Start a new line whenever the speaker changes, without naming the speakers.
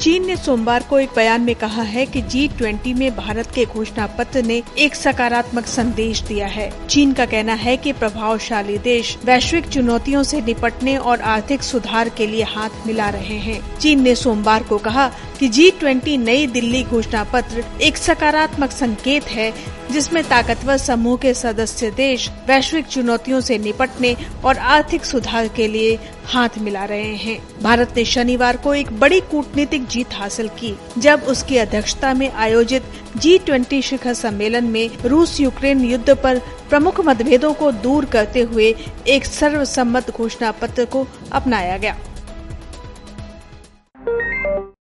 चीन ने सोमवार को एक बयान में कहा है कि जी ट्वेंटी में भारत के घोषणा पत्र ने एक सकारात्मक संदेश दिया है। चीन का कहना है कि प्रभावशाली देश वैश्विक चुनौतियों से निपटने और आर्थिक सुधार के लिए हाथ मिला रहे हैं। चीन ने सोमवार को कहा कि जी ट्वेंटी नई दिल्ली घोषणा पत्र एक सकारात्मक संकेत है, जिसमें ताकतवर समूह के सदस्य देश वैश्विक चुनौतियों से निपटने और आर्थिक सुधार के लिए हाथ मिला रहे हैं। भारत ने शनिवार को एक बड़ी कूटनीतिक जीत हासिल की, जब उसकी अध्यक्षता में आयोजित जी ट्वेंटी शिखर सम्मेलन में रूस यूक्रेन युद्ध पर प्रमुख मतभेदों को दूर करते हुए एक सर्वसम्मत घोषणा पत्र को अपनाया गया।